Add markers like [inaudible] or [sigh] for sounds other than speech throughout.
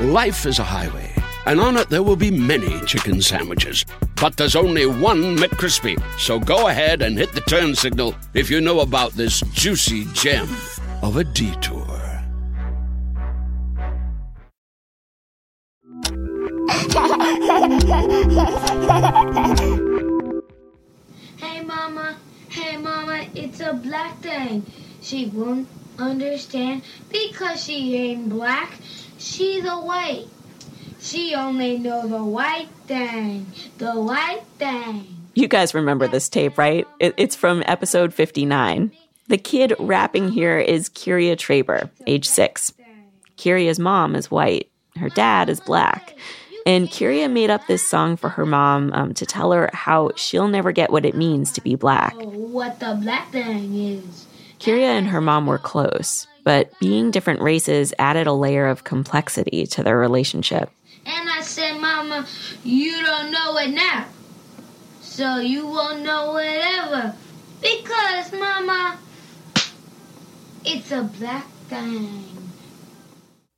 Life is a highway, and on it there will be many chicken sandwiches. But there's only one McCrispy. So go ahead and hit the turn signal if you know about this juicy gem of a detour. Hey mama, hey mama, it's a black thing. She won't understand because she ain't black. She's a white. She only know the white thing, the white thing. You guys remember this tape, right? It, it's from episode 59. The kid rapping here is Kyria Traber, age six. Kyria's mom is white. Her dad is black. And Kyria made up this song for her mom um, to tell her how she'll never get what it means to be black. Oh, what the black thing is. Kyria and her mom were close, but being different races added a layer of complexity to their relationship. And I said, Mama, you don't know it now. So you won't know it ever. Because, Mama, it's a black thing.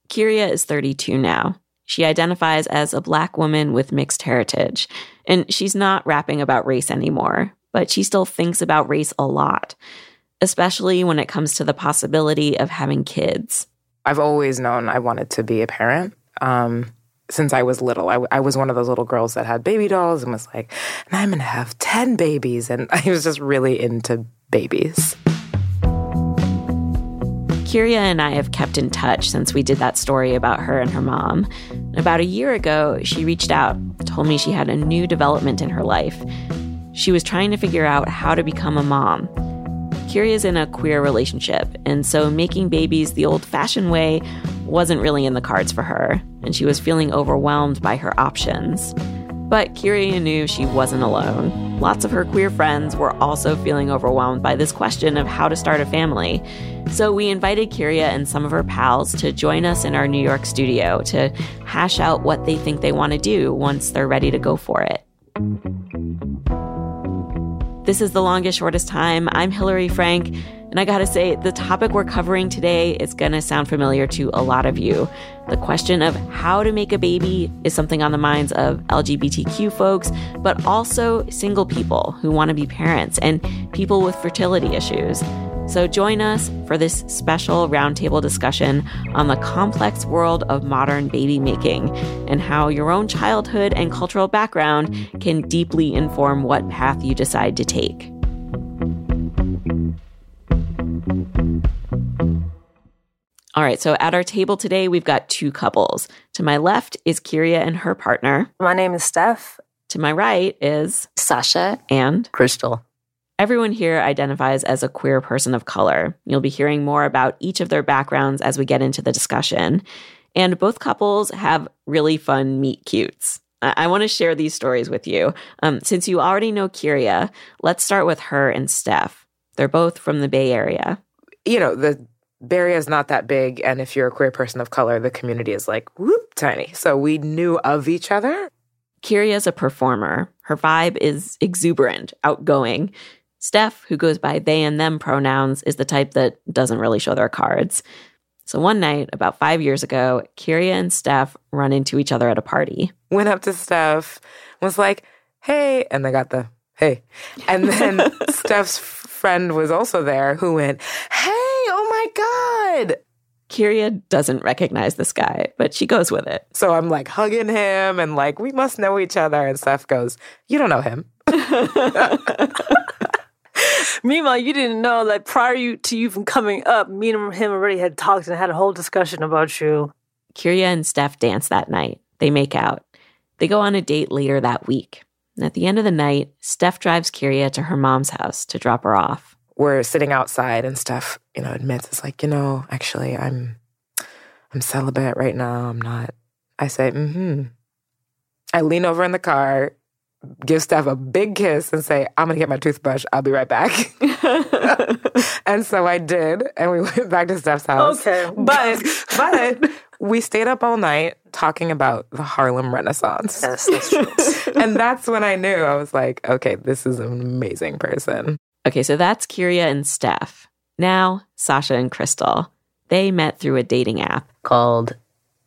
Kyria is 32 now. She identifies as a black woman with mixed heritage, and she's not rapping about race anymore, but she still thinks about race a lot, especially when it comes to the possibility of having kids. I've always known I wanted to be a parent. Um, since I was little, I, I was one of those little girls that had baby dolls and was like, and I'm gonna have 10 babies. And [laughs] I was just really into babies. Kyria and I have kept in touch since we did that story about her and her mom. About a year ago, she reached out, told me she had a new development in her life. She was trying to figure out how to become a mom. Kyria's in a queer relationship, and so making babies the old fashioned way wasn't really in the cards for her, and she was feeling overwhelmed by her options. But Kyria knew she wasn't alone. Lots of her queer friends were also feeling overwhelmed by this question of how to start a family. So we invited Kyria and some of her pals to join us in our New York studio to hash out what they think they want to do once they're ready to go for it. This is The Longest Shortest Time. I'm Hillary Frank. And I gotta say, the topic we're covering today is gonna sound familiar to a lot of you. The question of how to make a baby is something on the minds of LGBTQ folks, but also single people who wanna be parents and people with fertility issues. So join us for this special roundtable discussion on the complex world of modern baby making and how your own childhood and cultural background can deeply inform what path you decide to take. All right, so at our table today, we've got two couples. To my left is Kyria and her partner. My name is Steph. To my right is Sasha and Crystal. Everyone here identifies as a queer person of color. You'll be hearing more about each of their backgrounds as we get into the discussion. And both couples have really fun meet cutes. I, I want to share these stories with you. Um, since you already know Kyria, let's start with her and Steph. They're both from the Bay Area. You know, the Bay Area is not that big, and if you're a queer person of color, the community is like whoop tiny. So we knew of each other. Kyria's a performer. Her vibe is exuberant, outgoing. Steph, who goes by they and them pronouns, is the type that doesn't really show their cards. So one night, about five years ago, Kyria and Steph run into each other at a party. Went up to Steph, was like, hey, and they got the hey. And then [laughs] Steph's friend was also there who went, hey, oh my God. Kyria doesn't recognize this guy, but she goes with it. So I'm like hugging him and like, we must know each other. And Steph goes, you don't know him. [laughs] [laughs] Meanwhile, you didn't know, that prior to you from coming up, me and him already had talked and had a whole discussion about you. Kyria and Steph dance that night. They make out. They go on a date later that week. And at the end of the night, Steph drives Kyria to her mom's house to drop her off. We're sitting outside and Steph, you know, admits it's like, you know, actually I'm I'm celibate right now. I'm not. I say, mm hmm. I lean over in the car, give Steph a big kiss, and say, I'm going to get my toothbrush. I'll be right back. [laughs] and so I did. And we went back to Steph's house. Okay. But, but we stayed up all night talking about the Harlem Renaissance. Yes, that's true. [laughs] and that's when I knew I was like, okay, this is an amazing person. Okay, so that's Kyria and Steph. Now, Sasha and Crystal. They met through a dating app. called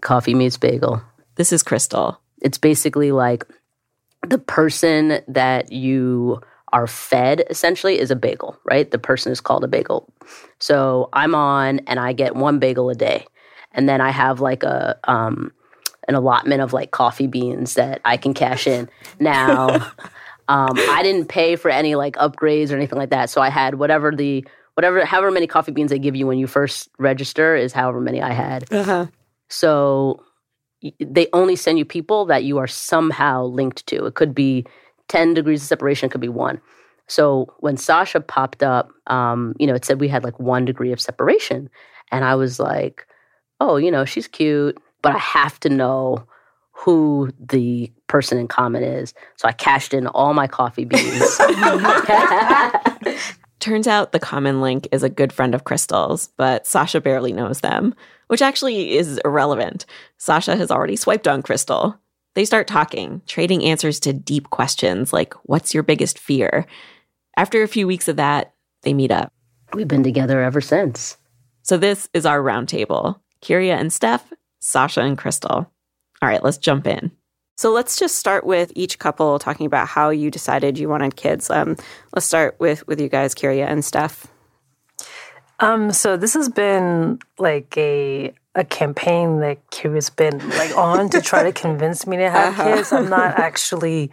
Coffee Meets Bagel. This is Crystal. It's basically like the person that you are fed essentially is a bagel, right? The person is called a bagel. So I'm on and I get one bagel a day. And then I have like a um an allotment of like coffee beans that I can cash in. Now [laughs] um I didn't pay for any like upgrades or anything like that. So I had whatever the whatever however many coffee beans they give you when you first register is however many I had. Uh-huh. So they only send you people that you are somehow linked to. It could be 10 degrees of separation, it could be one. So when Sasha popped up, um, you know, it said we had like one degree of separation. And I was like, oh, you know, she's cute, but I have to know who the person in common is. So I cashed in all my coffee beans. [laughs] [laughs] Turns out the common link is a good friend of Crystal's, but Sasha barely knows them, which actually is irrelevant. Sasha has already swiped on Crystal. They start talking, trading answers to deep questions like, What's your biggest fear? After a few weeks of that, they meet up. We've been together ever since. So this is our roundtable Kyria and Steph, Sasha and Crystal. All right, let's jump in. So let's just start with each couple talking about how you decided you wanted kids. Um, let's start with with you guys, Kyria and Steph. Um, so this has been like a a campaign that Kyria's been like on to try to [laughs] convince me to have kids. I'm not [laughs] actually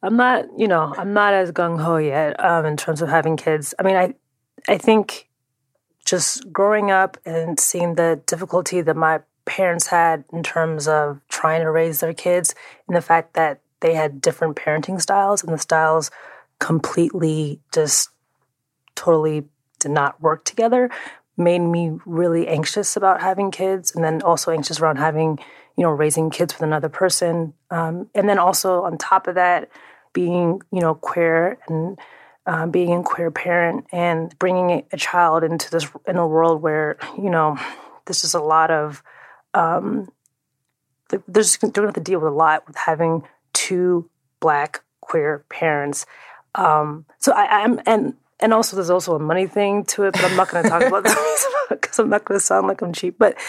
I'm not, you know, I'm not as gung ho yet um, in terms of having kids. I mean, I I think just growing up and seeing the difficulty that my parents had in terms of trying to raise their kids and the fact that they had different parenting styles and the styles completely just totally did not work together made me really anxious about having kids and then also anxious around having you know raising kids with another person. Um, and then also on top of that being you know queer and uh, being a queer parent and bringing a, a child into this in a world where you know this is a lot of um, they're going to have to deal with a lot with having two black queer parents. Um, so I, I'm and and also there's also a money thing to it, but I'm not going to talk about that [laughs] because I'm not going to sound like I'm cheap. But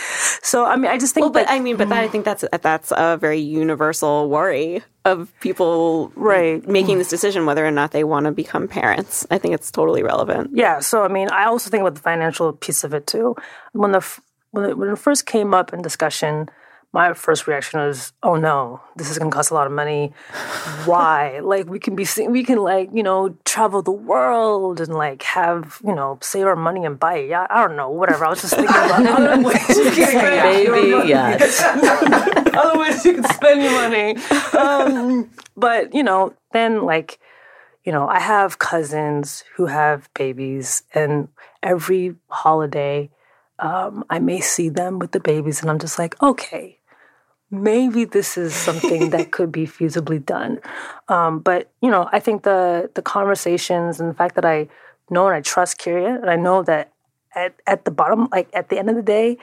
so I mean, I just think Well, but I mean, but that, I think that's that's a very universal worry of people Right. making this decision whether or not they want to become parents. I think it's totally relevant. Yeah, so I mean, I also think about the financial piece of it too. When the when it, when it first came up in discussion, my first reaction was, "Oh no, this is going to cost a lot of money. Why? [laughs] like we can be we can like you know travel the world and like have you know save our money and buy it. Yeah, I don't know, whatever. I was just thinking about [laughs] [laughs] other ways you can spend Baby, yes. other ways you can spend your money. Um, but you know, then like, you know, I have cousins who have babies, and every holiday, um, I may see them with the babies, and I'm just like, okay, maybe this is something that [laughs] could be feasibly done. Um, but you know, I think the the conversations and the fact that I know and I trust Kyria, and I know that at at the bottom, like at the end of the day,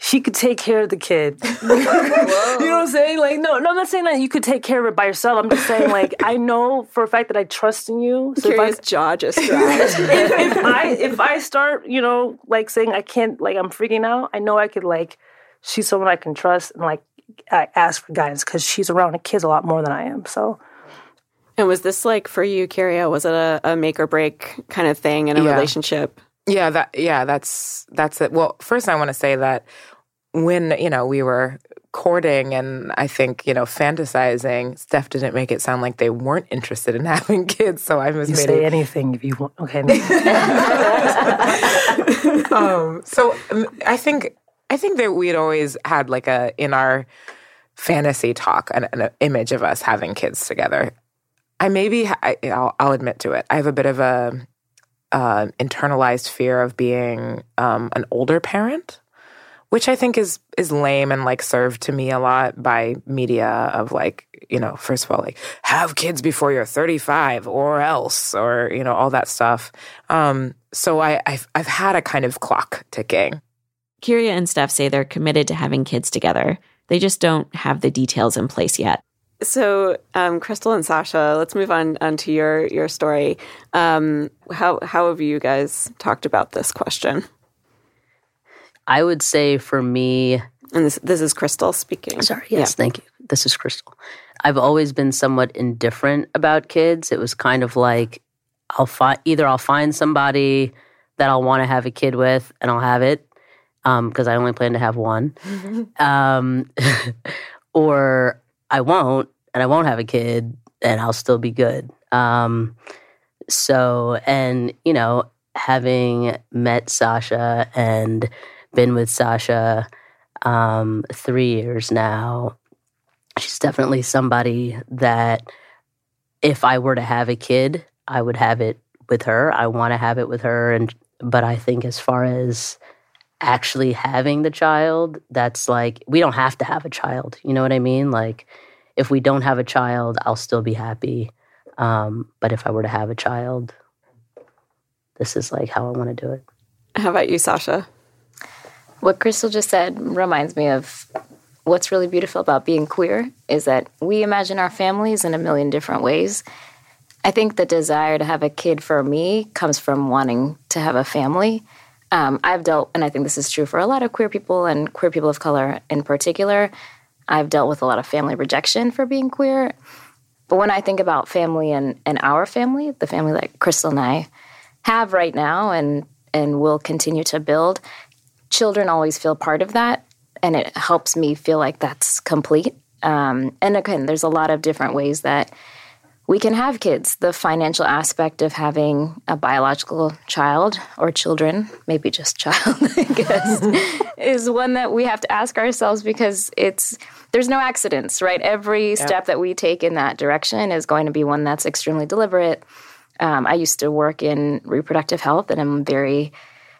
she could take care of the kid. [laughs] you know what I'm saying? Like, no, no, I'm not saying that you could take care of it by yourself. I'm just saying, like, I know for a fact that I trust in you. So if I, jaw just [laughs] dropped. if, if I if I start, you know, like saying I can't, like I'm freaking out, I know I could like she's someone I can trust and like I ask for guidance because she's around the kids a lot more than I am. So and was this like for you, Kyria? Was it a, a make or break kind of thing in a Yeah. relationship? Yeah, that yeah, that's that's it. Well, first I want to say that when, you know, we were courting and I think, you know, fantasizing, Steph didn't make it sound like they weren't interested in [laughs] having kids, so I was you say it anything if you want. Okay. [laughs] um, so um, I think I think that we'd always had like a in our fantasy talk an, an image of us having kids together. I maybe I, I'll, I'll admit to it. I have a bit of a uh, internalized fear of being um, an older parent, which I think is is lame and like served to me a lot by media of like you know first of all like have kids before you're 35 or else or you know all that stuff. Um, so I I've, I've had a kind of clock ticking. Kyria and Steph say they're committed to having kids together. They just don't have the details in place yet. So, um, Crystal and Sasha, let's move on onto your your story. Um, how how have you guys talked about this question? I would say for me, and this this is Crystal speaking. Sorry, yes, yeah. thank you. This is Crystal. I've always been somewhat indifferent about kids. It was kind of like I'll find either I'll find somebody that I'll want to have a kid with, and I'll have it because um, I only plan to have one, [laughs] um, [laughs] or I won't, and I won't have a kid, and I'll still be good. Um, so, and you know, having met Sasha and been with Sasha um, three years now. She's definitely somebody that if I were to have a kid, I would have it with her. I want to have it with her, and but I think as far as actually having the child, that's like we don't have to have a child. You know what I mean? Like if we don't have a child, I'll still be happy. Um, but if I were to have a child, this is like how I want to do it. How about you, Sasha? What Crystal just said reminds me of what's really beautiful about being queer is that we imagine our families in a million different ways. I think the desire to have a kid for me comes from wanting to have a family. Um, I've dealt, and I think this is true for a lot of queer people and queer people of color in particular. I've dealt with a lot of family rejection for being queer. But when I think about family and, and our family, the family that Crystal and I have right now and and will continue to build, children always feel part of that, and it helps me feel like that's complete. Um, and again, there's a lot of different ways that we can have kids. The financial aspect of having a biological child or children, maybe just child, [laughs] I guess, [laughs] is one that we have to ask ourselves because it's there's no accidents, right? Every step that we take in that direction is going to be one that's extremely deliberate. Um, I used to work in reproductive health, and I'm very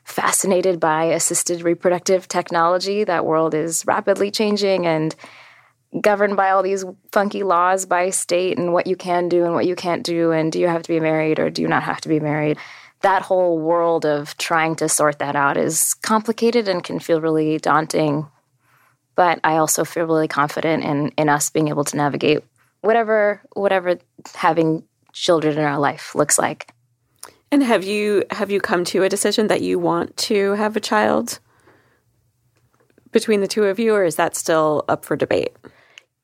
fascinated by assisted reproductive technology. That world is rapidly changing and governed by all these funky laws by state and what you can do and what you can't do and do you have to be married or do you not have to be married. That whole world of trying to sort that out is complicated and can feel really daunting. But I also feel really confident in in us being able to navigate whatever whatever having children in our life looks like. And have you have you come to a decision that you want to have a child between the two of you, or is that still up for debate?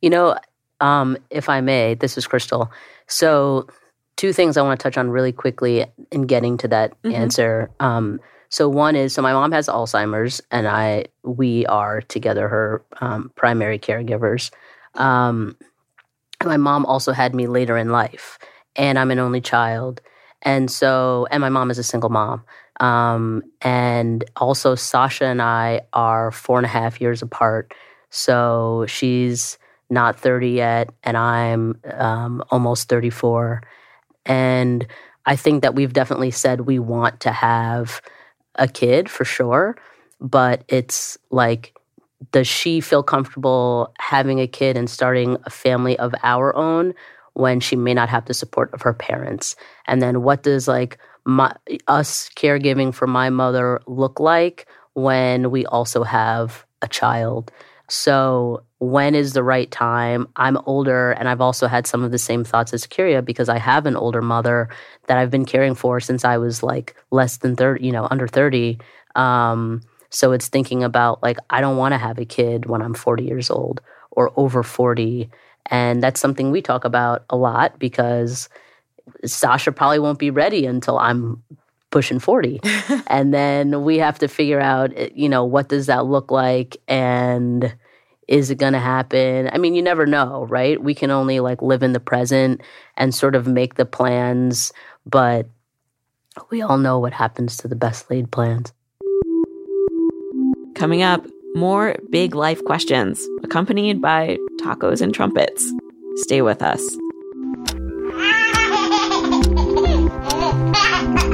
You know, um, if I may, this is Crystal. So, two things I want to touch on really quickly in getting to that mm-hmm. answer. Um, so one is so my mom has Alzheimer's, and I we are together her um, primary caregivers. Um, my mom also had me later in life, and I'm an only child. And so, and my mom is a single mom. Um, and also, Sasha and I are four and a half years apart. So she's not 30 yet, and I'm um, almost 34. And I think that we've definitely said we want to have a kid for sure. But it's like, does she feel comfortable having a kid and starting a family of our own when she may not have the support of her parents? And then what does like my, us caregiving for my mother look like when we also have a child? So, when is the right time? I'm older and I've also had some of the same thoughts as Kyria because I have an older mother that I've been caring for since I was like less than 30, you know, under 30. Um, so it's thinking about like, I don't want to have a kid when I'm 40 years old or over 40 and that's something we talk about a lot because Sasha probably won't be ready until I'm pushing 40. [laughs] and then we have to figure out, eh, you know, what does that look like and is it going to happen? I mean, you never know, right? We can only like live in the present and sort of make the plans, but we all know what happens to the best laid plans. Coming up, more big life questions, accompanied by tacos and trumpets. Stay with us. [laughs]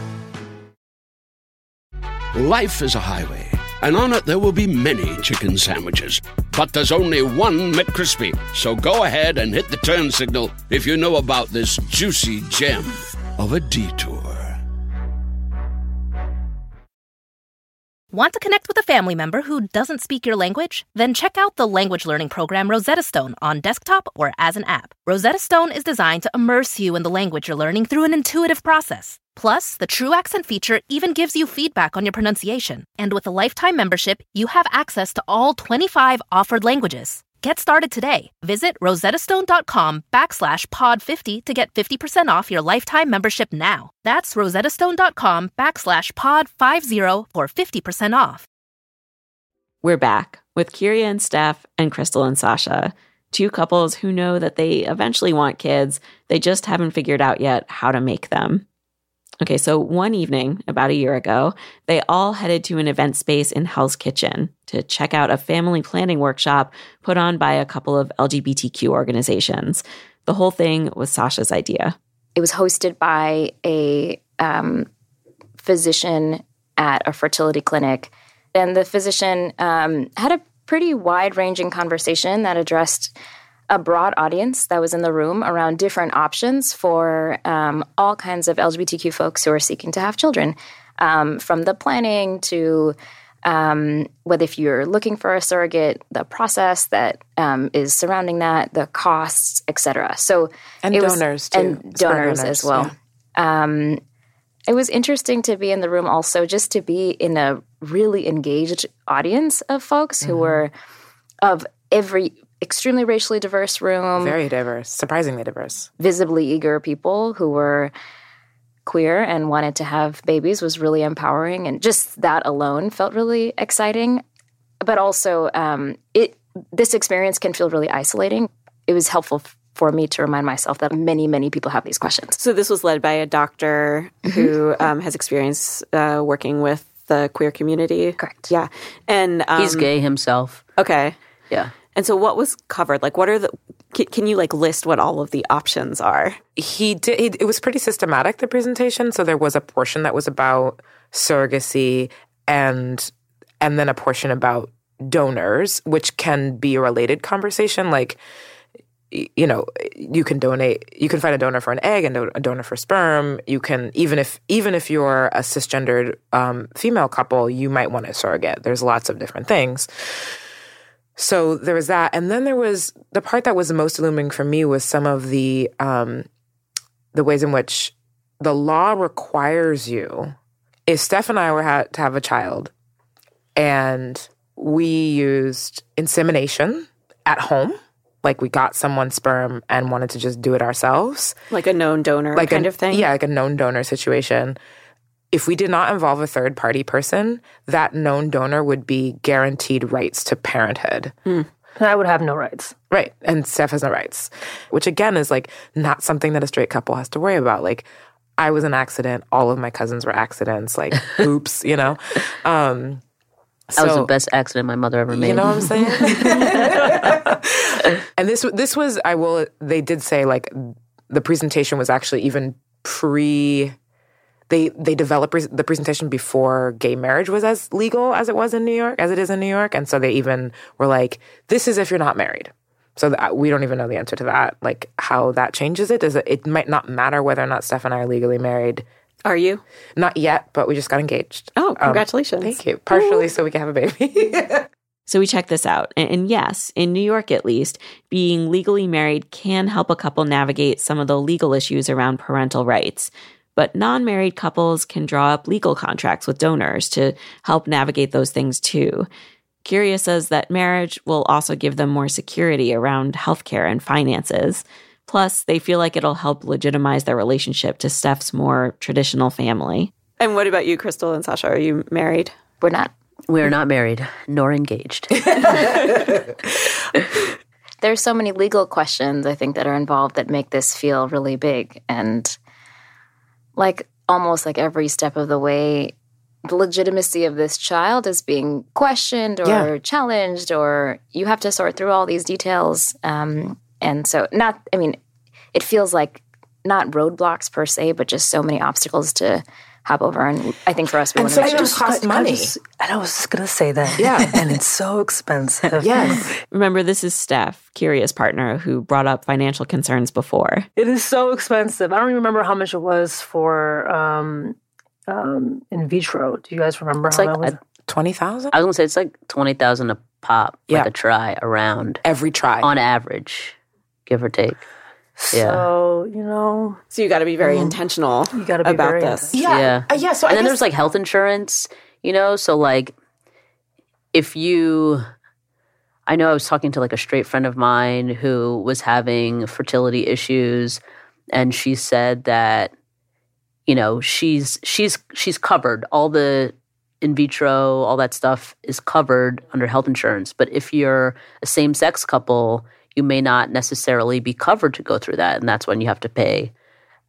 Life is a highway, and on it there will be many chicken sandwiches. But there's only one McCrispy. So go ahead and hit the turn signal if you know about this juicy gem of a detour. Want to connect with a family member who doesn't speak your language? Then check out the language learning program Rosetta Stone on desktop or as an app. Rosetta Stone is designed to immerse you in the language you're learning through an intuitive process. Plus, the True Accent feature even gives you feedback on your pronunciation. And with a lifetime membership, you have access to all 25 offered languages. Get started today. Visit rosettastone.com backslash pod 50 to get 50% off your lifetime membership now. That's rosettastone.com backslash pod 50 for 50% off. We're back with Kyria and Steph and Crystal and Sasha, two couples who know that they eventually want kids. They just haven't figured out yet how to make them. Okay, so one evening, about a year ago, they all headed to an event space in Hell's Kitchen to check out a family planning workshop put on by a couple of LGBTQ organizations. The whole thing was Sasha's idea. It was hosted by a um, physician at a fertility clinic. And the physician um, had a pretty wide ranging conversation that addressed a broad audience that was in the room around different options for um, all kinds of LGBTQ folks who are seeking to have children, um, from the planning to um, whether if you're looking for a surrogate, the process that um, is surrounding that, the costs, etc. So and donors was, too, and donors, donors as well. yeah. Um, it was interesting to be in the room also, just to be in a really engaged audience of folks who Mhm. were of every extremely racially diverse room, Very diverse, surprisingly diverse. visibly eager people who were queer and wanted to have babies was really empowering and just that alone felt really exciting but also um, it this experience can feel really isolating it was helpful f- for me to remind myself that many many people have these questions So this was led by a doctor who um, has experience uh, working with the queer community. Correct. Yeah, and um, He's gay himself. Okay. Yeah. And so, what was covered? Like, what are the? Can, can you like list what all of the options are? he did he, it was pretty systematic the presentation so there was a portion that was about surrogacy and and then a portion about donors which can be a related conversation like you know you can donate you can find a donor for an egg and a donor for sperm you can even if even if you're a cisgendered um, female couple you might want a surrogate there's lots of different things so there was that. And then there was the part that was the most illuminating for me was some of the um, the ways in which the law requires you if steph and i were had to have a child and we used insemination at home like we got someone's sperm and wanted to just do it ourselves. Like a known donor like kind a, of thing. yeah like a known donor situation if we did not involve a third party person that known donor would be guaranteed rights to parenthood I would have no rights. Right. And Steph has no rights, which again is like not something that a straight couple has to worry about. Like, I was an accident. All of my cousins were accidents. Like, [laughs] oops, you know? Um, That was the best accident my mother ever made. You know what I'm saying? [laughs] and this this was I will they did say like the presentation was actually even pre they they developed pres- the presentation before gay marriage was as legal as it was in New York as it is in New York and so they even were like this is if you're not married. So that, we don't even know the answer to that like how that changes it is it, it might not matter whether or not Steph and I are legally married. Are you? Not yet, but we just got engaged. Oh, Um, congratulations! Thank you. Partially so we can have a baby. [laughs] So we checked this out. And, and yes, in New York at least, being legally married can help a couple navigate some of the legal issues around parental rights. But non married couples can draw up legal contracts with donors to help navigate those things too. Kyria says that marriage will also give them more security around healthcare and finances. Plus, they feel like it'll help legitimize their relationship to Steph's more traditional family. And what about you, Crystal and Sasha? Are you married? We're not. We're not married nor engaged. [laughs] There's so many legal questions I think that are involved that make this feel really big and like almost like every step of the way the legitimacy of this child is being questioned or Yeah. challenged or you have to sort through all these details um, and so not i mean it feels like not roadblocks per se but just so many obstacles to hop over and i think for us we And want so to it make just cost costs I money. just- and I was just gonna say that. Yeah. [laughs] and it's so expensive. Yes. [laughs] Remember, this is Steph, Kyria's partner, who brought up financial concerns before. It is so expensive. I don't even remember how much it was for um, um, in vitro. Do you guys remember It's how like that was? 20,000? I was gonna say it's like twenty thousand a pop, Yeah. like a try around Every try. on average, give or take. Yeah. So you know, So you got to be very intentional you got to be about very this. yeah. Yeah. Uh, yeah. So and I then guess, there's like health insurance, you know. So like, if you, I know I was talking to like a straight friend of mine who was having fertility issues, and she said that, you know, she's she's she's covered all the in vitro, all that stuff is covered under health insurance. But if you're a same sex couple, you may not necessarily be covered to go through that, and that's when you have to pay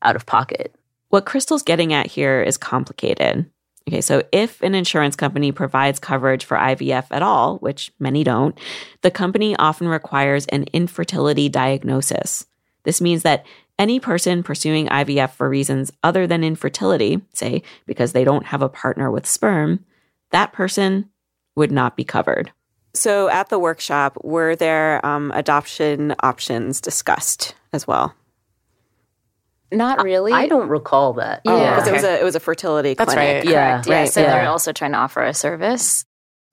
out of pocket. What Crystal's getting at here is complicated. Okay, so if an insurance company provides coverage for IVF at all, which many don't, the company often requires an infertility diagnosis. This means that any person pursuing IVF for reasons other than infertility, say because they don't have a partner with sperm, that person would not be covered. So at the workshop, were there um, adoption options discussed as well? not really I don't recall that. Oh, Yeah. Because it was a it was a fertility That's clinic. right. Yeah. Correct. yeah right, so yeah. they're also trying to offer a service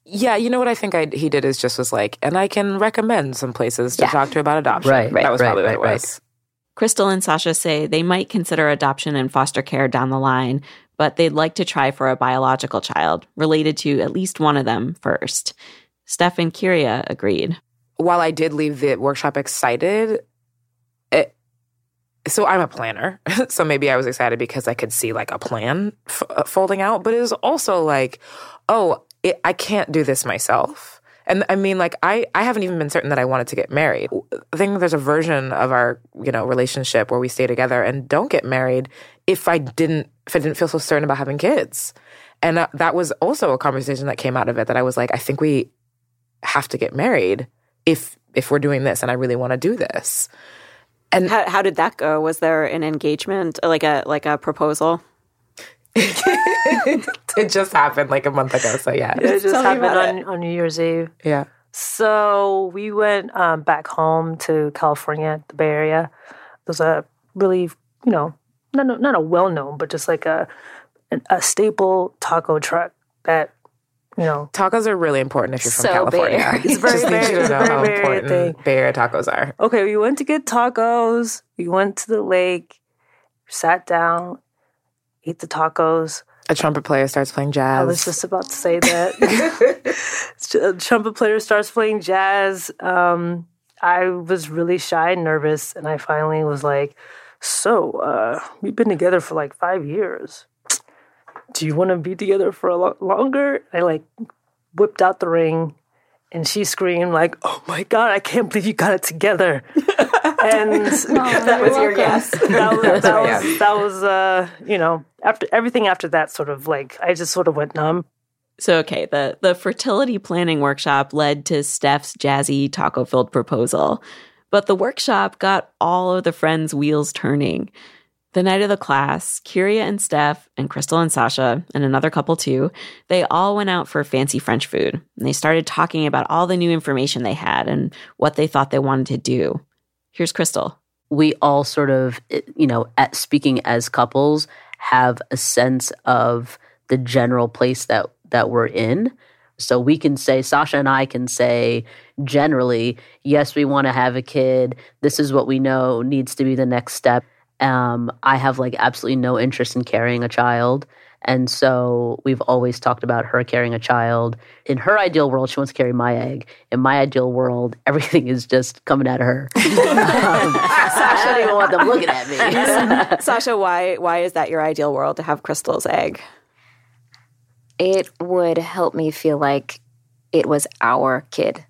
Yeah, you know what I think I, he did is just was like, and I can recommend some places to Yeah. talk to about adoption. Right, that was right, probably right, what it right. was. Crystal and Sasha say they might consider adoption and foster care down the line, but they'd like to try for a biological child related to at least one of them first. Steph and Kyria agreed. While I did leave the workshop excited, it, so I'm a planner, [laughs] so maybe I was excited because I could see like a plan f- uh, folding out. But it was also like, oh, it, I can't do this myself. And I mean, like, I, I haven't even been certain that I wanted to get married. I think there's a version of our, you know, relationship where we stay together and don't get married if I didn't, if I didn't feel so certain about having kids. And uh, that was also a conversation that came out of it that I was like, I think we have to get married if, if we're doing this and I really want to do this. And How, how did that go? Was there an engagement, like a like a proposal? [laughs] it just happened like a month ago. So yeah. it just Tell happened about on, on New Year's Eve. Yeah. So we went um, back home to California, the Bay Area. There's a really, you know, not a- not a well known, but just like a a staple taco truck that, you know, Tacos are really important if you're from So California. Bay Area. [laughs] It's very, Just need very- you to know very, how very important thing. Bay Area tacos are. okay, we went to get tacos. We went to the lake, sat down, ate the tacos. A trumpet player starts playing jazz. I was just about to say that. [laughs] A trumpet player starts playing jazz. Um, I was really shy and nervous, and I finally was like, "So, uh, we've been together for like five years. Do you want to be together for a lot longer?" I like whipped out the ring, and she screamed like, "Oh my god! I can't believe you got it together!" [laughs] and [laughs] That was [laughs] your yes. that was that was, that was uh, you know after everything after that sort of like I just sort of went numb. So, okay, the, the fertility planning workshop led to Steph's jazzy taco filled proposal, but the workshop got all of the friends' wheels turning. The night of the class, Kyria and Steph, and Crystal and Sasha, and another couple too, they all went out for fancy French food. And they started talking about all the new information they had and what they thought they wanted to do. Here's Crystal. we all sort of, you know, at speaking as couples, have a sense of the general place that that we're in. So we can say, Sasha and I can say generally, yes, we want to have a kid. This is what we know needs to be the next step. Um, I have like absolutely no interest in carrying a child. And so we've always talked about her carrying a child. In her ideal world, she wants to carry my egg. In my ideal world, [laughs] everything is just coming out of her. [laughs] um, I don't even want them looking at me. [laughs] Sasha, why why is that your ideal world to have Crystal's egg? it would help me feel like it was our kid.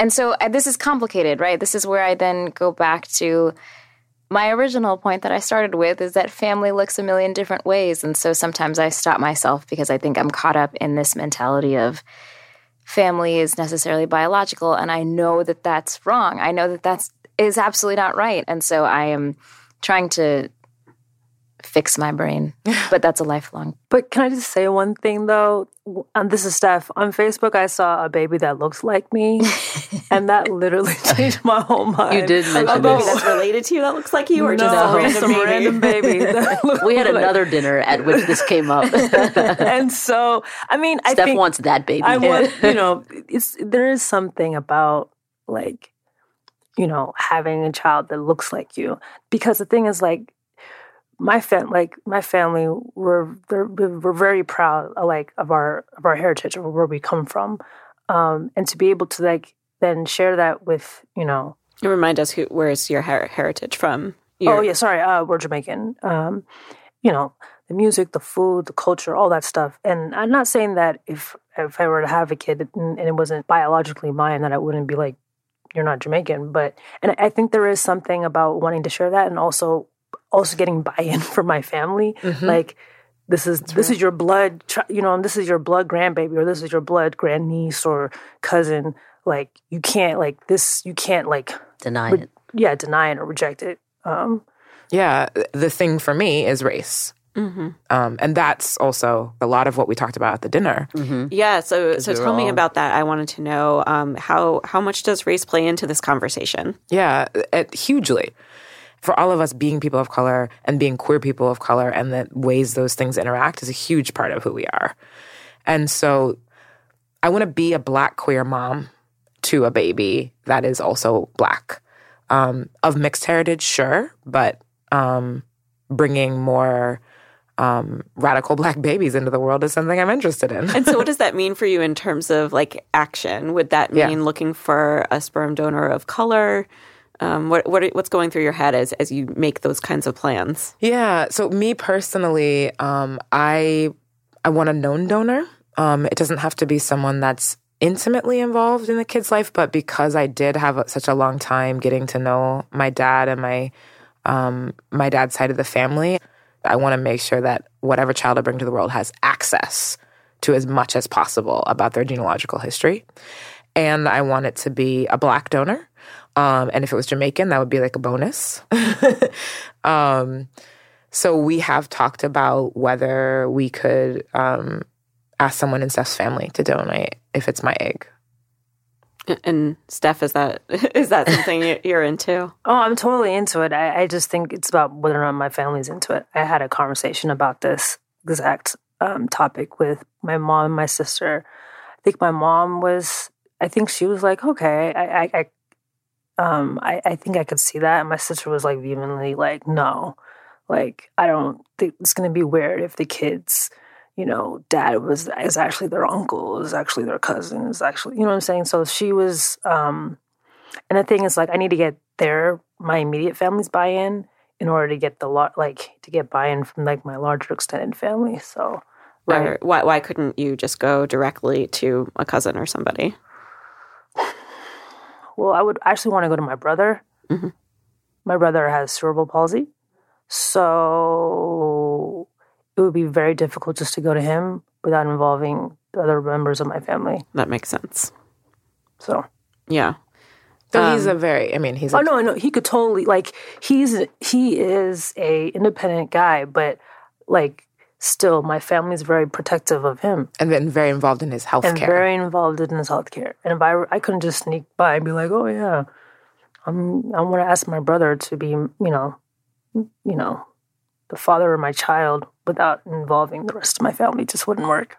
And so uh, this is complicated, right? This is where I then go back to my original point that I started with is that family looks a million different ways. And so sometimes I stop myself because I think I'm caught up in this mentality of family is necessarily biological. And I know that that's wrong. I know that that's is absolutely not right. And so I am trying to fix my brain, [laughs] but that's a lifelong. But can I just say one thing though? And this is Steph. On Facebook, I saw a baby that looks like me, [laughs] and that literally [laughs] changed my whole mind. You did mention A baby that's related to you that looks like you, or just a random some baby? random baby. We had like- another dinner at which this came up. and so I mean, I Steph think wants that baby. I want you know, it's there is something about like you know having a child that looks like you because the thing is like my fam like my family we're they're, we're very proud like of our of our heritage of where we come from. Um and to be able to like then share that with you know. You remind us who, where's your her- heritage from? oh yeah sorry uh we're jamaican. Um you know the music the food the culture all that stuff. And i'm not saying that if if i were to have a kid and, and it wasn't biologically mine that i wouldn't be like you're not jamaican but and i think there is something about wanting to share that and also also getting buy-in [laughs] from my family like this is this is your blood you know and this is your blood grandbaby or this is your blood grandniece or cousin like you can't like this you can't like Deny re- it. yeah deny it or reject it um Yeah, the thing for me is race. Mm-hmm. Um, and that's also a lot of what we talked about at the dinner. Yeah. So, so we were tell me about that. I wanted to know um, how how much does race play into this conversation? Yeah, it, hugely. For all of us being people of color and being queer people of color and the ways those things interact is a huge part of who we are. And so I want to be a black queer mom to a baby that is also black. Um, of mixed heritage, sure, but um, bringing more um, radical [laughs] black babies into the world is something I'm interested in. And so, what [laughs] does that mean for you in terms of like action? Would that mean Yeah. looking for a sperm donor of color? Um, what what what's going through your head as as you make those kinds of plans? Yeah. So me personally, um, I I want a known donor. Um, it doesn't have to be someone that's intimately involved in the kid's life, but because I did have such a long time getting to know my dad and my um, my dad's side of the family, I want to make sure that whatever child I bring to the world has access to as much as possible about their genealogical history. And I want it to be a black donor. Um, and if it was Jamaican, that would be like a bonus. [laughs] um, so we have talked about whether we could um, ask someone in Steph's family to donate if it's my egg. And Steph, is that [laughs] is that something you- you're into? Oh, I'm totally into it. I, I just think it's about whether or not my family's into it. I had a conversation about this exact um, topic with my mom and my sister. I think my mom was. I think she was like, okay, I, I, I um, I, I think I could see that. And my sister was like vehemently like, no, like I don't think it's gonna be weird if the kids, you know, dad was is actually their uncle, is actually their cousin, is actually, you know what I'm saying. So she was. um and the thing is, like, I need to get their my immediate family's buy-in in order to get the lot, like, to get buy-in from like my larger extended family. So, right, Or why why couldn't you just go directly to a cousin or somebody? Well, I would actually want to go to my brother. Mhm. My brother has cerebral palsy, so it would be very difficult just to go to him without involving the other members of my family. That makes sense. So, Yeah. So he's a very, I mean, he's a oh no, no, he could totally like he's he is a independent guy, but like still, my family's very protective of him. and then very involved in his health and care. very involved in his health care. And if I, I couldn't just sneak by and be like, oh yeah, I'm, I want to ask my brother to be, you know, you know, the father of my child without involving the rest of my family. It just wouldn't work.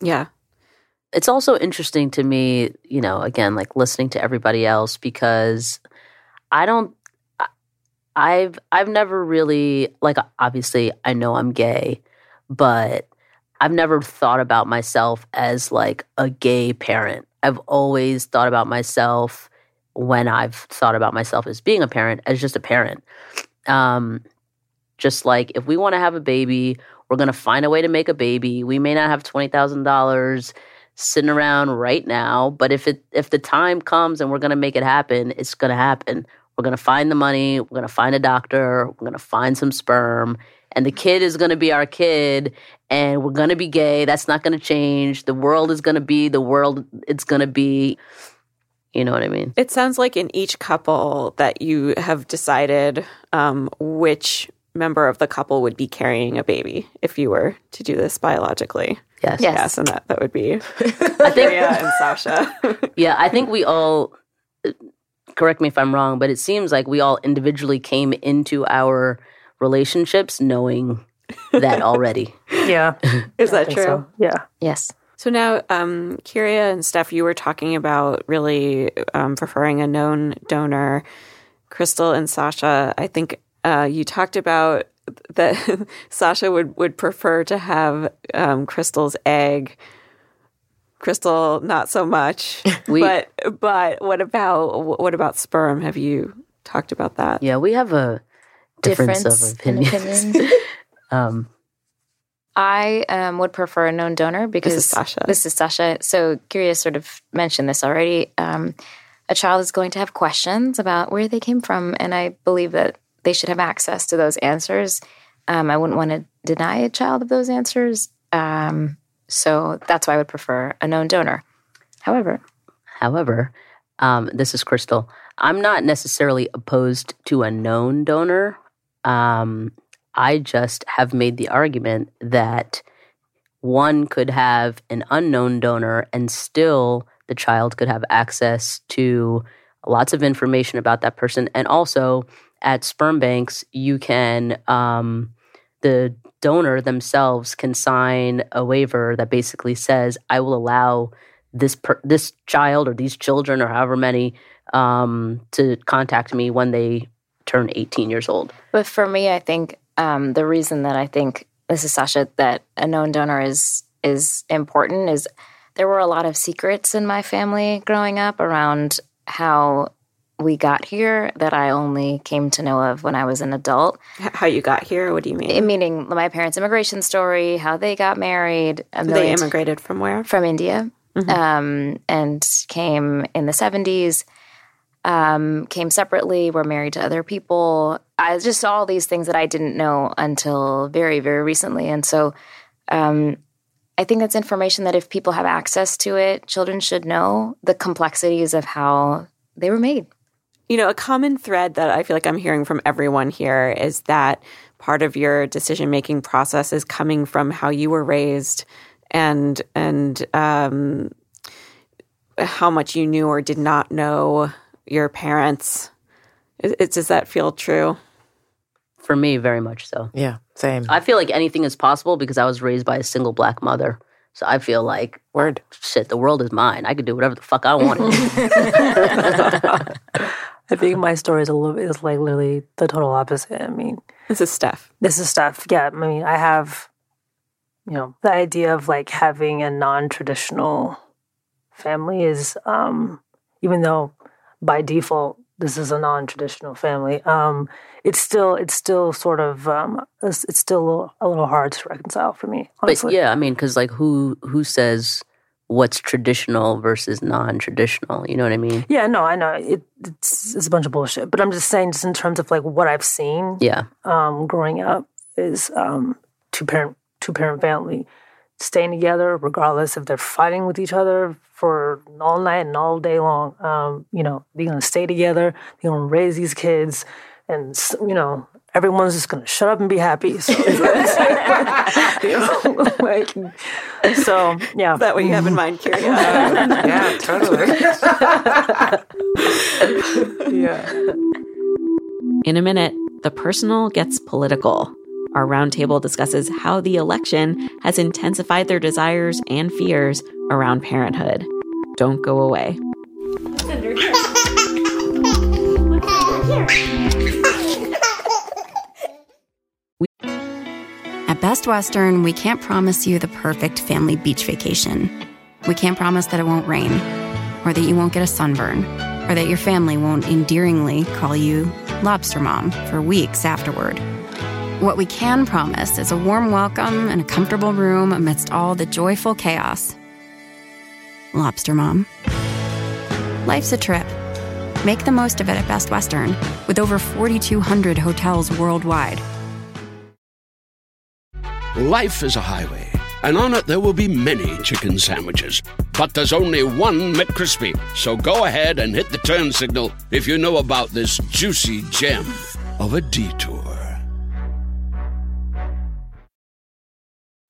Yeah. it's also interesting to me, you know, again, like listening to everybody else because I don't I- I've I've never really like obviously I know I'm gay, but I've never thought about myself as like a gay parent. I've always thought about myself when I've thought about myself as being a parent as just a parent. Um just like if we want to have a baby, We're going to find a way to make a baby. We may not have $20,000 sitting around right now, but if it if the time comes and we're going to make it happen, it's going to happen. We're going to find the money, we're going to find a doctor, we're going to find some sperm, and the kid is going to be our kid and we're going to be gay. That's not going to change. The world is going to be the world it's going to be. You know what I mean? It sounds like in each couple that you have decided um, which member of the couple would be carrying a baby if you were to do this biologically. Yes. Yes. Yes, and that, that would be I think Maria and Sasha. [laughs] Yeah, I think we all correct me if I'm wrong, but it seems like we all individually came into our relationships knowing that [laughs] already. Yeah. [laughs] Is that true? so. Yeah. Yes. So now, um, Kyria and Steph, you were talking about really um, preferring a known donor. Crystal and Sasha, I think uh, you talked about that [laughs] Sasha would, would prefer to have um, Crystal's egg. Crystal, not so much. We- but but what about what about sperm? Have you talked about that? Yeah, we have a difference, Difference of opinions. opinions. [laughs] um, I um, would prefer a known donor because This is Sasha. This is Sasha. So Kyria sort of mentioned this already. Um, a child is going to have questions about where they came from, and I believe that they should have access to those answers. Um, I wouldn't want to deny a child of those answers. Um, so that's why I would prefer a known donor. However, However, um, this is Crystal. I'm not necessarily opposed to a known donor. Um, I just have made the argument that one could have an unknown donor and still the child could have access to lots of information about that person. And also at sperm banks, you can, um, the donor themselves can sign a waiver that basically says, I will allow this per- this child or these children or however many um, to contact me when they turn 18 years old. But for me, I think um, the reason that I think this is Sasha that a known donor is is important is there were a lot of secrets in my family growing up around how we got here that I only came to know of when I was an adult. How you got here? What do you mean? Meaning my parents' immigration story, how they got married, they million immigrated from where? from India um, and came in the 70s, um, came separately, were married to other people. I just saw all these things that I didn't know until very, very recently. And so um, I think that's information that if people have access to it, children should know the complexities of how they were made. You know, a common thread that I feel like I'm hearing from everyone here is that part of your decision making process is coming from how you were raised and and um, how much you knew or did not know your parents. Is, is- does that feel true? For me, very much so. Yeah, same. I feel like anything is possible because I was raised by a single black mother. So I feel like, Word. shit, the world is mine. I could do whatever the fuck I wanted. [laughs] I think my story is a little is like literally the total opposite. I mean, This is Steph. this is Steph. Yeah, I mean, I have, you know, the idea of like having a non-traditional family is, um, even though by default this is a non-traditional family, um, it's still it's still sort of um, it's, it's still a little, a little hard to reconcile for me. but yeah, I mean, because like who who says what's traditional versus non-traditional? You know what I mean? yeah, no, I know it, it's it's a bunch of bullshit. But I'm just saying, just in terms of like what I've seen, Yeah. um, growing up is um, two parent two parent family staying together regardless if they're fighting with each other for all night and all day long. Um, you know, they're gonna stay together. They're gonna raise these kids, and you know. Everyone's just gonna shut up and be happy. [laughs] So, you [laughs] know, like, so yeah. Is that what you have in mind, Kyria? [laughs] yeah, totally. yeah. In a minute, the personal gets political. Our roundtable discusses how the election has intensified their desires and fears around parenthood. Don't go away. At Best Western, we can't promise you the perfect family beach vacation. We can't promise that it won't rain, or that you won't get a sunburn, or that your family won't endearingly call you Lobster Mom for weeks afterward. What we can promise is a warm welcome and a comfortable room amidst all the joyful chaos. Lobster Mom. Life's a trip. Make the most of it at Best Western, with over 4,200 hotels worldwide. Life is a highway, and on it there will be many chicken sandwiches. But there's only one McCrispy. So go ahead and hit the turn signal if you know about this juicy gem of a detour.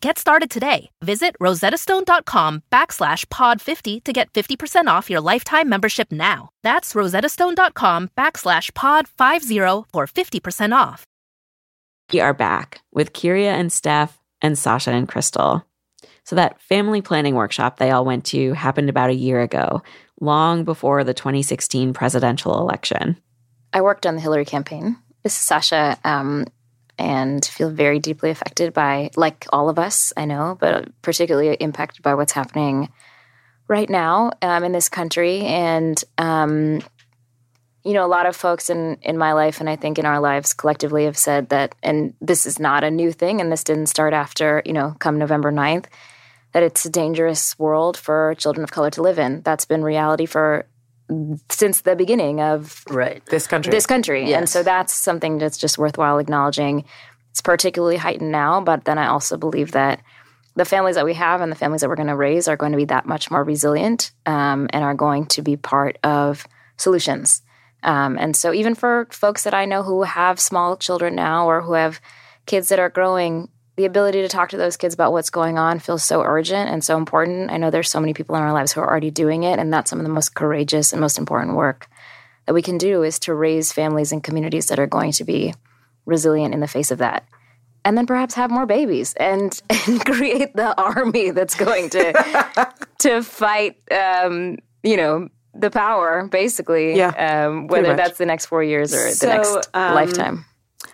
Get started today. Visit rosettastone.com backslash pod 50 to get 50% off your lifetime membership now. That's rosettastone.com backslash pod 50 for 50% off. We are back with Kyria and Steph and Sasha and Crystal. So, that family planning workshop they all went to happened about a year ago, long before the 2016 presidential election. I worked on the Hillary campaign. This is Sasha, um, and feel very deeply affected by, like all of us, I know, but particularly impacted by what's happening right now um, in this country. And, um, you know, a lot of folks in, in my life, and I think in our lives collectively, have said that, and this is not a new thing, and this didn't start after, you know, come November 9th, that it's a dangerous world for children of color to live in. That's been reality for since the beginning of right this country. This country, Yes. and so that's something that's just worthwhile acknowledging. It's particularly heightened now, but then I also believe that the families that we have and the families that we're going to raise are going to be that much more resilient um, and are going to be part of solutions. Um, and so, even for folks that I know who have small children now or who have kids that are growing, the ability to talk to those kids about what's going on feels so urgent and so important. I know there's so many people in our lives who are already doing it, and that's some of the most courageous and most important work that we can do is to raise families and communities that are going to be resilient in the face of that. And then perhaps have more babies and, [laughs] and create the army that's going to [laughs] to fight, um, you know, the power, basically. Yeah, Um, whether that's the next four years or the next um, lifetime.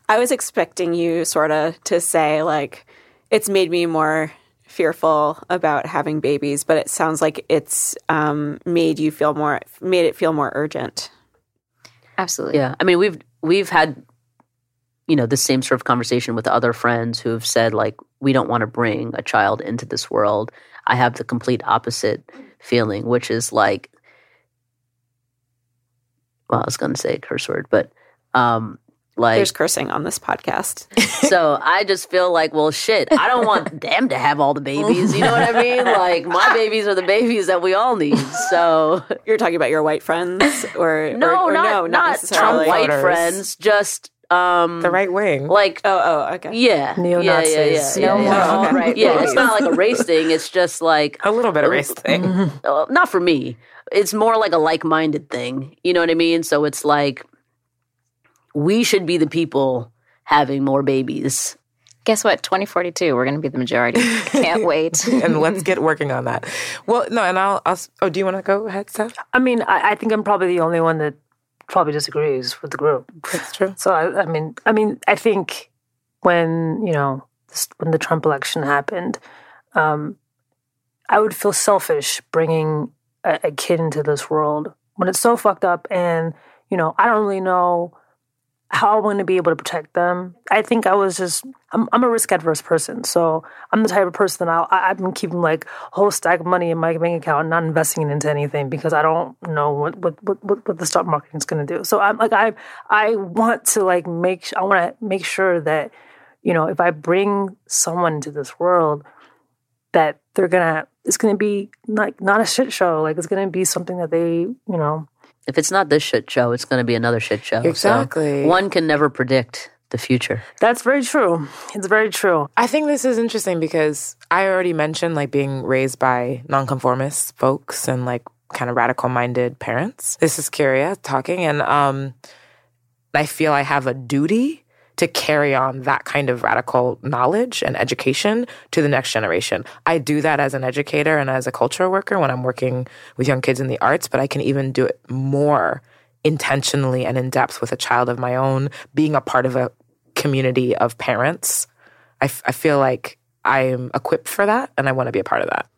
I was expecting you sort of to say like it's made me more fearful about having babies, but it sounds like it's um, made you feel more made it feel more urgent. Absolutely. Yeah, I mean we've we've had you know the same sort of conversation with other friends who have said like we don't want to bring a child into this world. I have the complete opposite feeling, which is like well, I was going to say a curse word, but um like There's cursing on this podcast. [laughs] so I just feel like, well, shit, I don't want [laughs] them to have all the babies. You know what I mean? [laughs] Like my babies are the babies that we all need. So You're talking about your white friends, or no, or, or not no, not, necessarily. Trump white Voters. friends, just um the right wing. like Oh, oh, okay. yeah, Neo-Nazis. yeah, yeah, yeah, No yeah, yeah. alt-right Yeah, it's not like a race thing. It's just like a little bit of race thing. uh, not for me. It's more like a like-minded thing. You know what I mean? So it's like we should be the people having more babies. Guess what? 2042, we're going to be the majority. Can't [laughs] wait. and let's get working on that. Well, no, and I'll. I'll oh, do you want to go ahead, Steph? I mean, I, I think I'm probably the only one that probably disagrees with the group. That's true. So I, I mean, I mean, I think when you know when the Trump election happened, um, I would feel selfish bringing a, a kid into this world when it's so fucked up, and you know, I don't really know how I'm going to be able to protect them. I think I was just I'm, I'm a risk adverse person, so I'm the type of person I'll, I- I've been keeping like a whole stack of money in my bank account, not investing it into anything because I don't know what what what, what, the stock market is going to do. So I'm like I I want to like make I want to make sure that you know if I bring someone into this world that they're gonna it's gonna be like not a shit show like it's gonna be something that they you know If it's not this shit show, it's going to be another shit show. So Exactly. one can never predict the future. that's very true it's very true I think this is interesting because I already mentioned like being raised by nonconformist folks and like kind of radical minded parents. This is Kyria talking, and um, I feel I have a duty to carry on that kind of radical knowledge and education to the next generation. I do that as an educator and as a cultural worker when I'm working with young kids in the arts, but I can even do it more intentionally and in depth with a child of my own, being a part of a community of parents, I, f- I feel like I'm equipped for that and I want to be a part of that.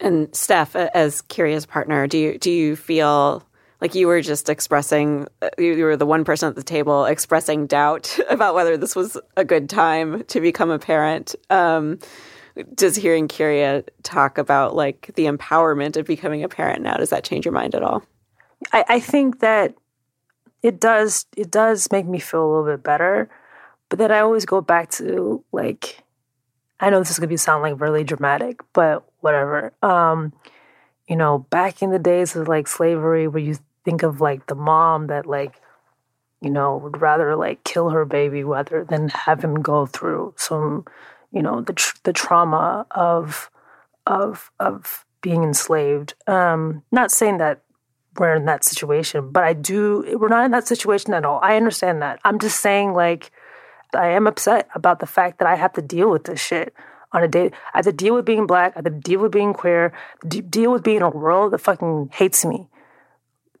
And Steph, as Kyria's partner, do you do you feel like you were just expressing uh, you were the one person at the table expressing doubt [laughs] about whether this was a good time to become a parent? Um, does hearing Kyria talk about like the empowerment of becoming a parent now does that change your mind at all? I, I think that it does it does make me feel a little bit better, but then I always go back to like I know this is gonna be sound like really dramatic, but whatever. Um, you know, back in the days of like slavery where you think of like the mom that like you know would rather like kill her baby rather than have him go through some you know the tr- the trauma of of of being enslaved. Um not saying that we're in that situation but i do we're not in that situation at all. I understand that. I'm just saying like i am upset about the fact that i have to deal with this shit on a day i have to deal with being black i have to deal with being queer deal with being in a world that fucking hates me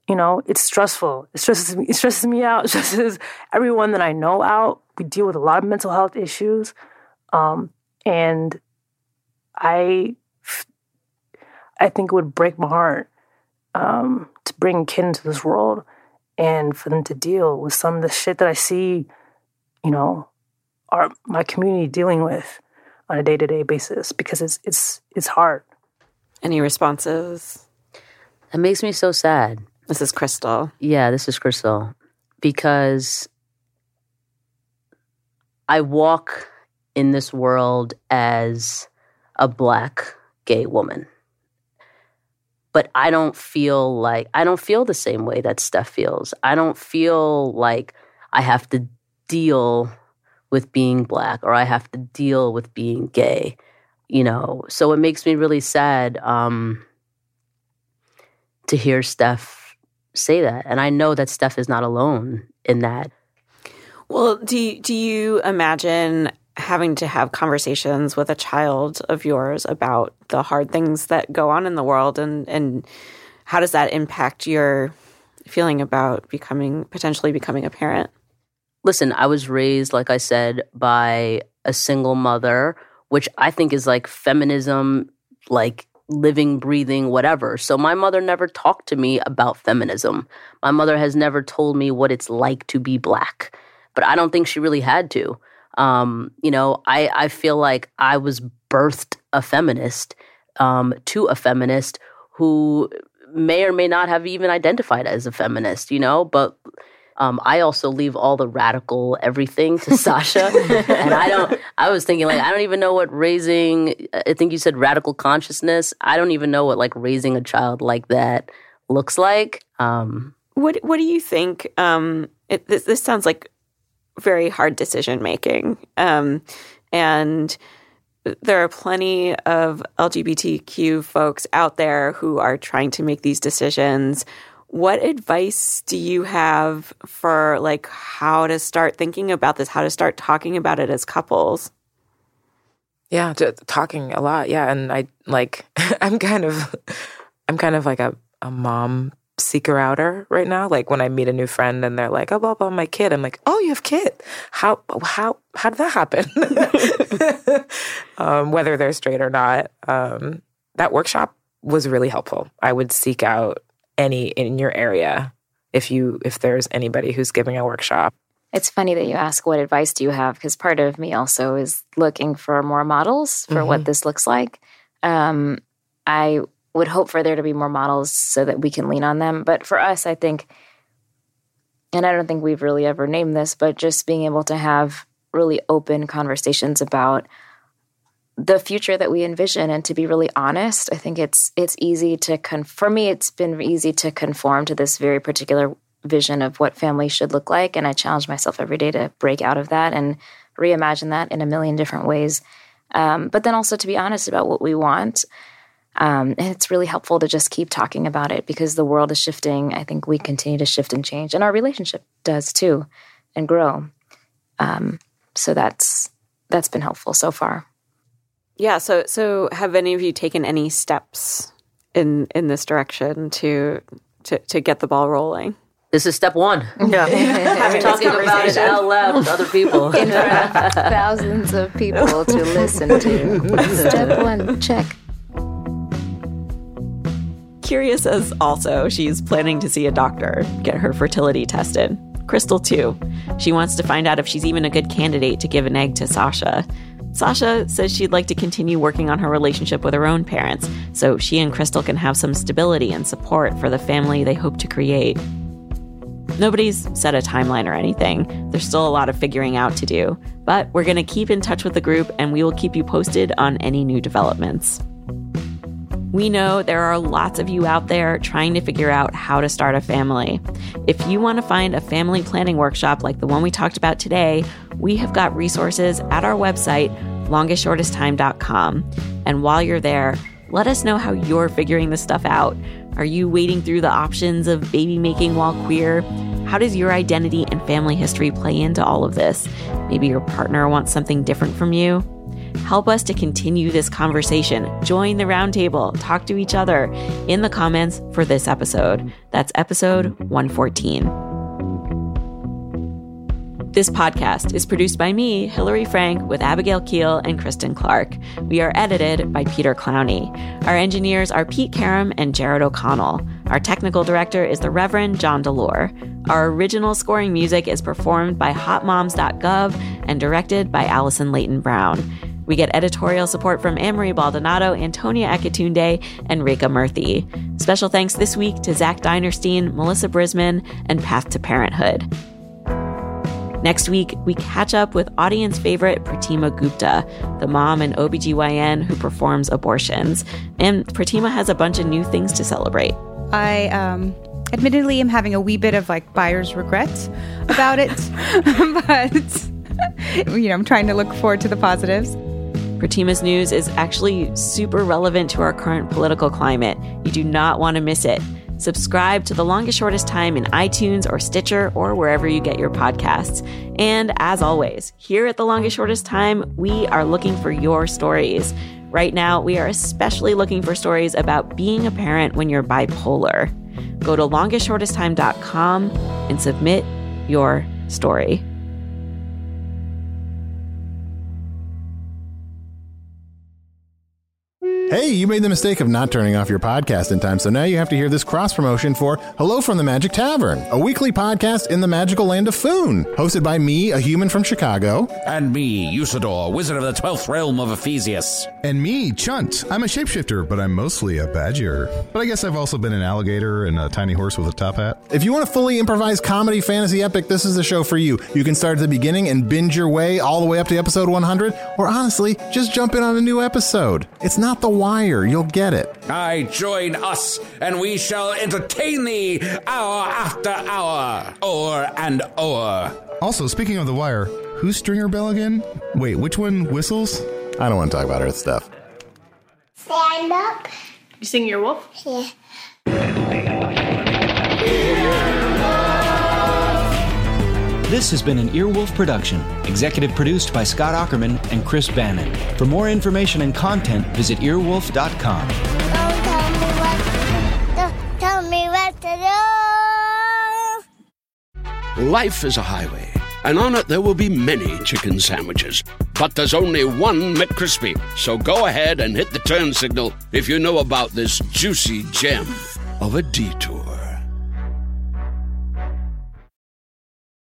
you know, it's stressful. It stresses me. [laughs] It stresses me out. [laughs] It stresses everyone that I know out. We deal with a lot of mental health issues, um, and I, I think it would break my heart um, to bring a kid into this world and for them to deal with some of the shit that I see, you know, our my community dealing with on a day to day basis because it's it's it's hard. Any responses? It makes me so sad. This is Crystal. Yeah, this is Crystal. Because I walk in this world as a black gay woman. But I don't feel like I don't feel the same way that Steph feels. I don't feel like I have to deal with being black or I have to deal with being gay. You know, so it makes me really sad um, to hear Steph say that. And I know that Steph is not alone in that. Well, do you, do you imagine having to have conversations with a child of yours about the hard things that go on in the world and and how does that impact your feeling about becoming potentially becoming a parent? Listen, I was raised like I said by a single mother, which I think is like feminism like living, breathing, whatever. So my mother never talked to me about feminism. My mother has never told me what it's like to be black, but I don't think she really had to. Um, you know, I, I feel like I was birthed a feminist um, to a feminist who may or may not have even identified as a feminist, you know, but um, I also leave all the radical everything to [laughs] Sasha, and I don't. I was thinking like I don't even know what raising. I think you said radical consciousness. I don't even know what like raising a child like that looks like. Um, what What do you think? Um, it, this, this sounds like very hard decision making, um, and there are plenty of LGBTQ folks out there who are trying to make these decisions what advice do you have for like how to start thinking about this how to start talking about it as couples? Yeah talking a lot yeah and i like [laughs] i'm kind of i'm kind of like a, a mom seeker outer right now like when i meet a new friend and they're like oh blah blah my kid i'm like oh you have kid. How how how did that happen? [laughs] Um, whether they're straight or not um, that workshop was really helpful. I would seek out any in your area if you if there's anybody who's giving a workshop? It's funny that you ask what advice do you have because part of me also is looking for more models for mm-hmm. what this looks like. Um, i would hope for there to be more models so that we can lean on them. But for us i think and i don't think we've really ever named this but just being able to have really open conversations about the future that we envision. And to be really honest i think it's it's easy to con- for me it's been easy to conform to this very particular vision of what family should look like. And i challenge myself every day to break out of that and reimagine that in a million different ways. Um, but then also to be honest about what we want um, and it's really helpful to just keep talking about it because the world is shifting. I think we continue to shift and change and our relationship does too and grow. Um, so that's that's been helpful so far yeah. So, so have any of you taken any steps in in this direction to to to get the ball rolling? This is step one. Yeah. [laughs] I'm talking about it out loud with other people. [laughs] In front of thousands of people to listen to. Step one, check. Kyria says also she's planning to see a doctor, get her fertility tested. Crystal, too. She wants to find out if she's even a good candidate to give an egg to Sasha. Sasha says she'd like to continue working on her relationship with her own parents so she and Crystal can have some stability and support for the family they hope to create. Nobody's set a timeline or anything. There's still a lot of figuring out to do. But we're going to keep in touch with the group and we will keep you posted on any new developments. We know there are lots of you out there trying to figure out how to start a family. If you want to find a family planning workshop like the one we talked about today, we have got resources at our website, longestshortesttime.com. And while you're there, let us know how you're figuring this stuff out. Are you wading through the options of baby making while queer? How does your identity and family history play into all of this? Maybe your partner wants something different from you. Help us to continue this conversation. Join the roundtable, talk to each other in the comments for this episode. That's episode 114. This podcast is produced by me, Hillary Frank, with Abigail Keel and Kristen Clark. We are edited by Peter Clowney. Our engineers are Pete Karam and Jared O'Connell. Our technical director is the Reverend John DeLore. Our original scoring music is performed by hotmoms.gov and directed by Allison Leighton Brown. We get editorial support from Amory Baldonado, Anthonia Akitunde, and Reka Murthy. Special thanks this week to Zach Dinerstein, Melissa Brisman, and Path to Parenthood. Next week, we catch up with audience favorite Pratima Gupta, the mom and OBGYN who performs abortions. And Pratima has a bunch of new things to celebrate. I um, admittedly am having a wee bit of like buyer's regret about it, [laughs] but [laughs] you know, I'm trying to look forward to the positives. Pratima's news is actually super relevant to our current political climate. You do not want to miss it. Subscribe to The Longest Shortest Time in iTunes or Stitcher or wherever you get your podcasts. And as always, here at The Longest Shortest Time, we are looking for your stories. Right now, we are especially looking for stories about being a parent when you're bipolar. Go to longestshortesttime.com and submit your story. Hey, you made the mistake of not turning off your podcast in time, so now you have to hear this cross promotion for Hello from the Magic Tavern, a weekly podcast in the magical land of Foon, hosted by me, a human from Chicago. And me, Usidore, wizard of the 12th realm of Ephysius. And me, Chunt. I'm a shapeshifter, but I'm mostly a badger. But I guess I've also been an alligator and a tiny horse with a top hat. If you want a fully improvised comedy fantasy epic, this is the show for you. You can start at the beginning and binge your way all the way up to episode 100, or honestly, just jump in on a new episode. It's not the wire, you'll get it. I join us, and we shall entertain thee hour after hour, o'er and o'er. Also, speaking of the wire, who's Stringer Bell again? Wait, which one whistles? I don't want to talk about Earth stuff. Stand up. You sing your wolf? Yeah. This has been an Earwolf production, executive produced by Scott Aukerman and Chris Bannon. For more information and content, visit earwolf.com. Don't tell me what. To do. Life is a highway, and on it there will be many chicken sandwiches. But there's only one McCrispy. So go ahead and hit the turn signal if you know about this juicy gem of a detour.